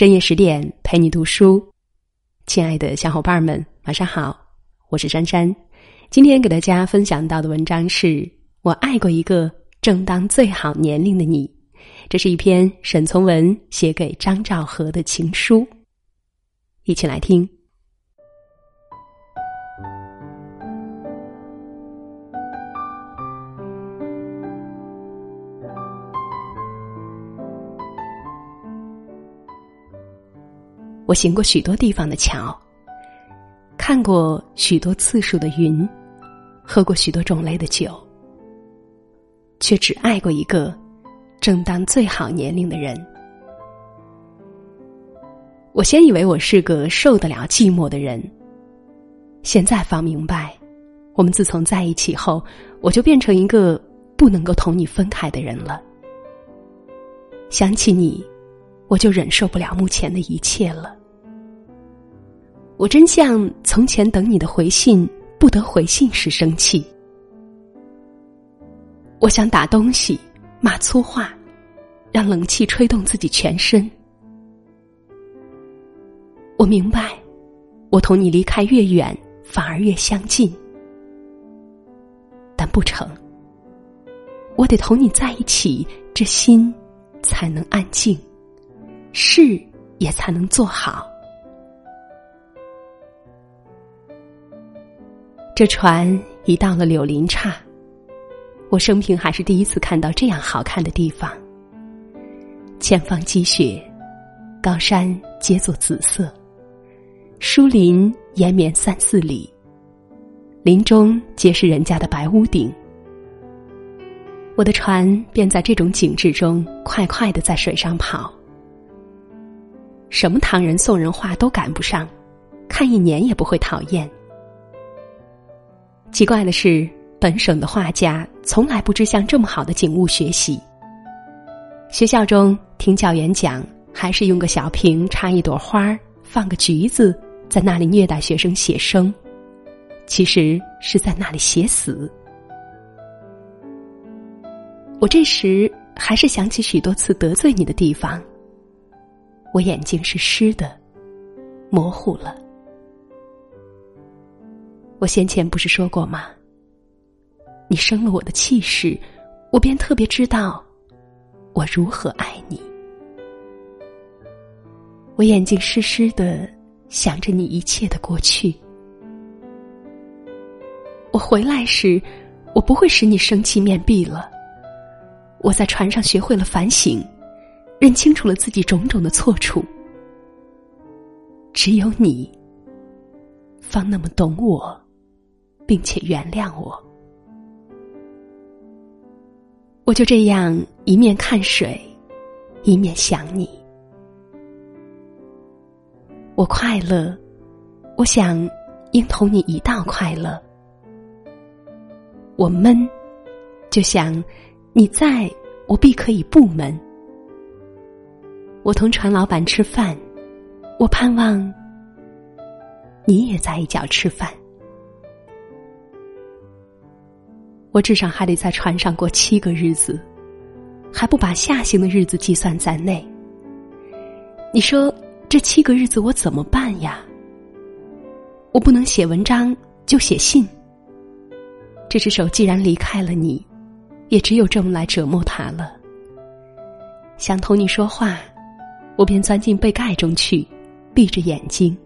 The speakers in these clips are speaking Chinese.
深夜十点陪你读书，亲爱的小伙伴们，晚上好，我是珊珊。今天给大家分享到的文章是《我爱过一个正当最好年龄的你》，这是一篇沈从文写给张兆和的情书，一起来听。我行过许多地方的桥，看过许多次数的云，喝过许多种类的酒，却只爱过一个正当最好年龄的人。我先以为我是个受得了寂寞的人，现在方明白，我们自从在一起后，我就变成一个不能够同你分开的人了。想起你，我就忍受不了目前的一切了。我真像从前等你的回信不得回信时生气。我想打东西，骂粗话，让冷气吹动自己全身。我明白，我同你离开越远，反而越相近。但不成，我得同你在一起，这心才能安静，事也才能做好。这船已到了柳林岔，我生平还是第一次看到这样好看的地方。前方积雪，高山皆作紫色，疏林延绵三四里，林中皆是人家的白屋顶。我的船便在这种景致中快快的在水上跑，什么唐人宋人画都赶不上，看一年也不会讨厌。奇怪的是，本省的画家从来不知向这么好的景物学习。学校中听教员讲，还是用个小瓶插一朵花儿放个橘子，在那里虐待学生写生，其实是在那里写死。我这时还是想起许多次得罪你的地方，我眼睛是湿的，模糊了。我先前不是说过吗？你生了我的气势，我便特别知道我如何爱你。我眼睛湿湿的，想着你一切的过去。我回来时，我不会使你生气面壁了。我在船上学会了反省，认清楚了自己种种的错处。只有你，方那么懂我。并且原谅我，我就这样一面看水，一面想你。我快乐，我想应同你一道快乐。我闷，就想你在我必可以不闷。我同船老板吃饭，我盼望你也在一角吃饭。我至少还得在船上过七个日子，还不把下行的日子计算在内。你说这七个日子我怎么办呀？我不能写文章，就写信。这只手既然离开了你，也只有这么来折磨它了。想同你说话，我便钻进被盖中去，闭着眼睛。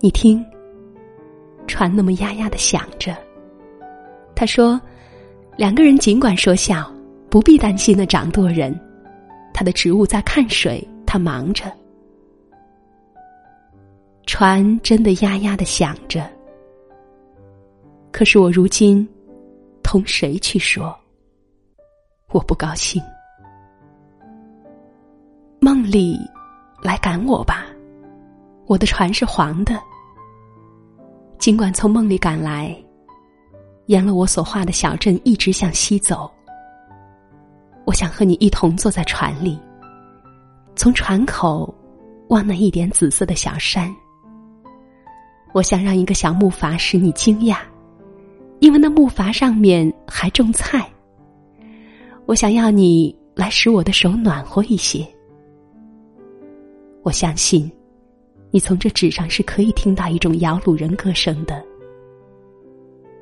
你听，船那么呀呀的响着。他说：“两个人尽管说笑，不必担心那掌舵人。他的职务在看水，他忙着。船真的呀呀的响着。可是我如今同谁去说？我不高兴。梦里来赶我吧，我的船是黄的。尽管从梦里赶来。”沿了我所画的小镇一直向西走。我想和你一同坐在船里，从船口望那一点紫色的小山。我想让一个小木筏使你惊讶，因为那木筏上面还种菜。我想要你来使我的手暖和一些，我相信，你从这纸上是可以听到一种摇橹人歌声的，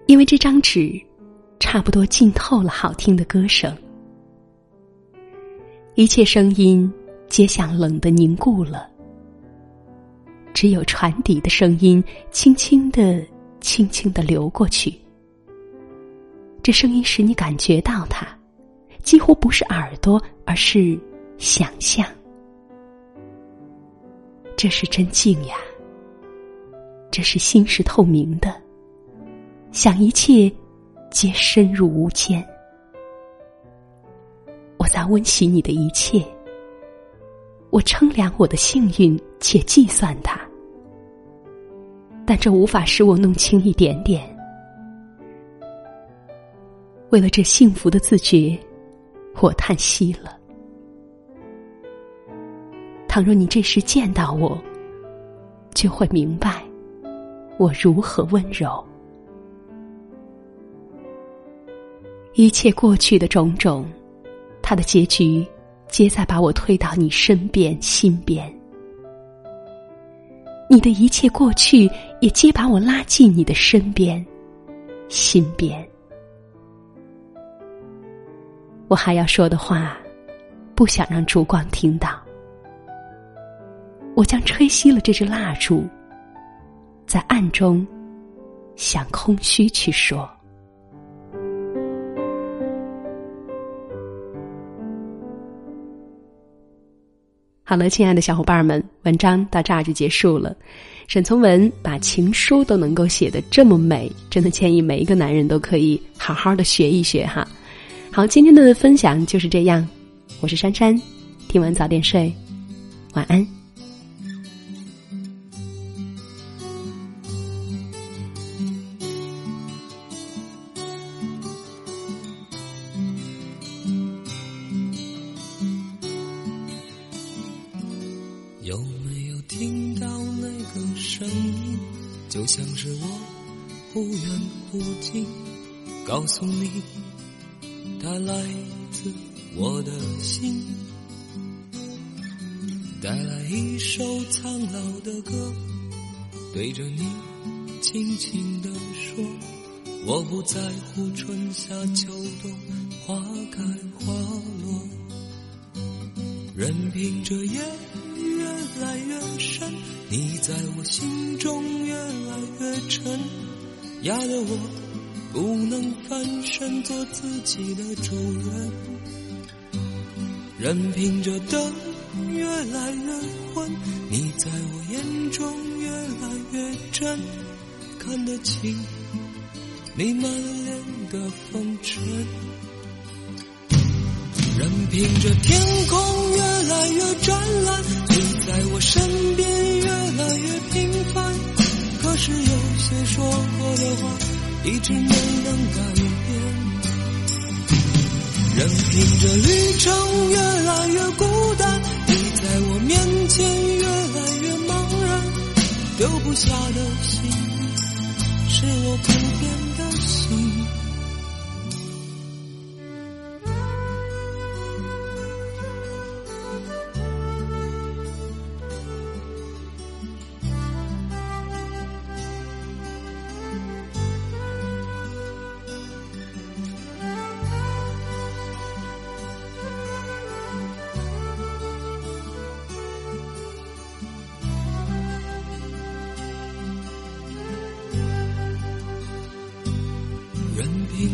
因为这张纸差不多浸透了好听的歌声。一切声音皆像冷的凝固了，只有船底的声音轻轻的、轻轻的流过去。这声音使你感觉到它，几乎不是耳朵，而是想象。这是真静呀，这是心是透明的，想一切皆深入无间。我在温习你的一切，我称量我的幸运，且计算它，但这无法使我弄清一点点。为了这幸福的自觉，我叹息了。倘若你这时见到我，就会明白我如何温柔。一切过去的种种。他的结局，皆在把我推到你身边、心边。你的一切过去，也皆把我拉进你的身边、心边。我还要说的话，不想让烛光听到。我将吹熄了这支蜡烛，在暗中向空虚去说。好了，亲爱的小伙伴们，文章到这儿就结束了。沈从文把情书都能够写得这么美，真的建议每一个男人都可以好好的学一学哈。好，今天的分享就是这样，我是珊珊，听完早点睡，晚安。就像是我忽远忽近，告诉你，它来自我的心，带来一首苍老的歌，对着你轻轻地说，我不在乎春夏秋冬，花开花落，任凭这夜来越深，你在我心中越来越沉，压得我不能翻身做自己的主人。任凭这灯越来越昏，你在我眼中越来越真，看得清你满脸的风尘。任凭这天空，身边越来越平凡。可是有些说过的话，一直没能改变。任凭这旅程越来越孤单，你在我面前越来越茫然。丢不下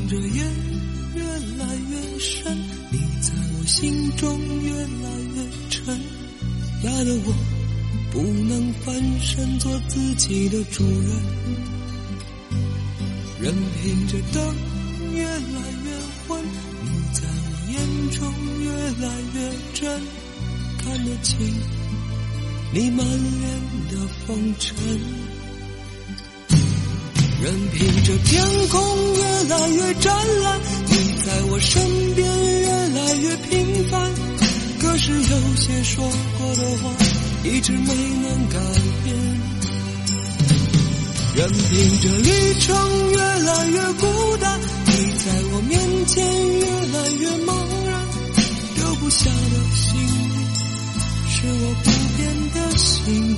着夜越来越深，你在我心中越来越沉，压得我不能翻身做自己的主人。任凭着灯越来越昏，你在我眼中越来越真，看得清你满脸的风尘。任凭这天空越来越湛蓝，你在我身边越来越平凡。可是有些说过的话，一直没能改变。任凭这旅程越来越孤单，你在我面前越来越茫然。丢不下的心，是我不。变的心，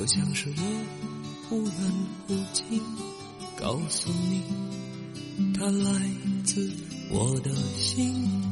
就像是我忽远忽近，告诉你，它来自我的心。